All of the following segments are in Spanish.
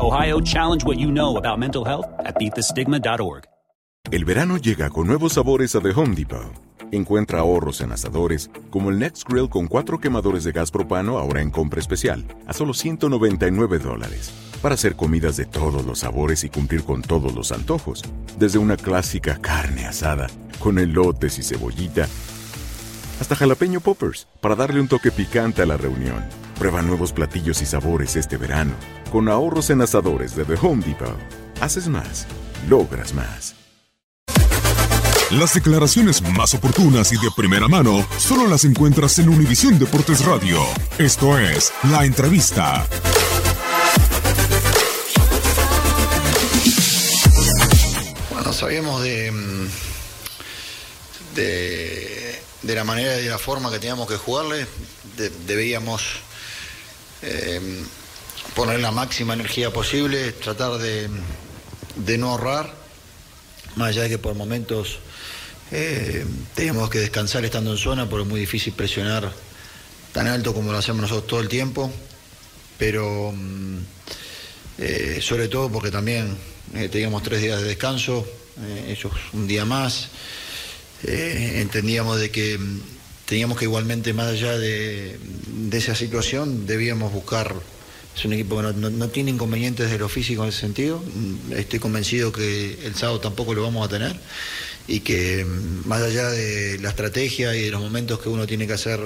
Ohio, challenge what you know about mental health at beatthestigma.org. El verano llega con nuevos sabores a The Home Depot. Encuentra ahorros en asadores, como el Next Grill con cuatro quemadores de gas propano ahora en compra especial, a solo 199 dólares. Para hacer comidas de todos los sabores y cumplir con todos los antojos. Desde una clásica carne asada, con elotes y cebollita, hasta jalapeño poppers, para darle un toque picante a la reunión. Prueba nuevos platillos y sabores este verano, con ahorros en asadores de The Home Depot. Haces más, logras más. Las declaraciones más oportunas y de primera mano solo las encuentras en Univisión Deportes Radio. Esto es La Entrevista. Bueno, sabíamos de, mm, de, de la manera y de la forma que teníamos que jugarle. De- debíamos eh, poner la máxima energía posible, tratar de, de no ahorrar, más allá de que por momentos eh, teníamos que descansar estando en zona, porque es muy difícil presionar tan alto como lo hacemos nosotros todo el tiempo, pero mm, eh, sobre todo porque también eh, teníamos tres días de descanso, ellos un día más, entendíamos de que mm, teníamos que igualmente más allá de, de esa situación debíamos buscar, es un equipo que no, no- tiene inconvenientes de lo físico en ese sentido, Mm, estoy convencido que el sábado tampoco lo vamos a tener y que mm, más allá de la estrategia y de los momentos que uno tiene que hacer,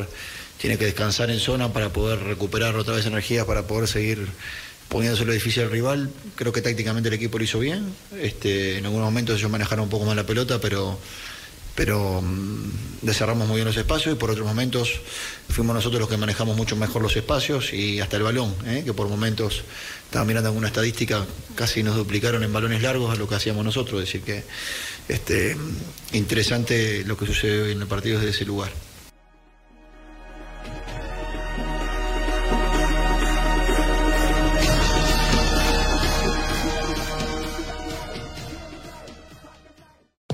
tiene que descansar en zona para poder recuperar otra vez energía, para poder seguir poniéndoselo difícil al rival. Creo que tácticamente el equipo lo hizo bien. Este, en algunos momentos ellos manejaron un poco más la pelota, pero pero descerramos muy bien los espacios y por otros momentos fuimos nosotros los que manejamos mucho mejor los espacios y hasta el balón, ¿eh? que por momentos, estaba mirando alguna estadística, casi nos duplicaron en balones largos a lo que hacíamos nosotros, es decir que este, interesante lo que sucede hoy en el partido desde ese lugar.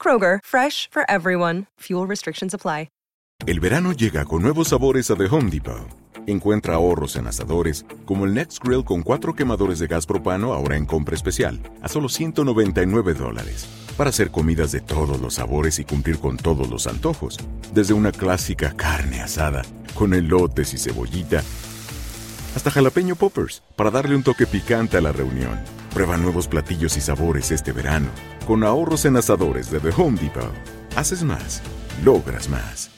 Kroger, fresh for everyone. Fuel restrictions apply. El verano llega con nuevos sabores a The Home Depot. Encuentra ahorros en asadores, como el Next Grill con cuatro quemadores de gas propano ahora en compra especial, a solo 199 dólares. Para hacer comidas de todos los sabores y cumplir con todos los antojos. Desde una clásica carne asada, con elotes y cebollita, hasta jalapeño poppers, para darle un toque picante a la reunión. Prueba nuevos platillos y sabores este verano, con ahorros en asadores de The Home Depot. Haces más, logras más.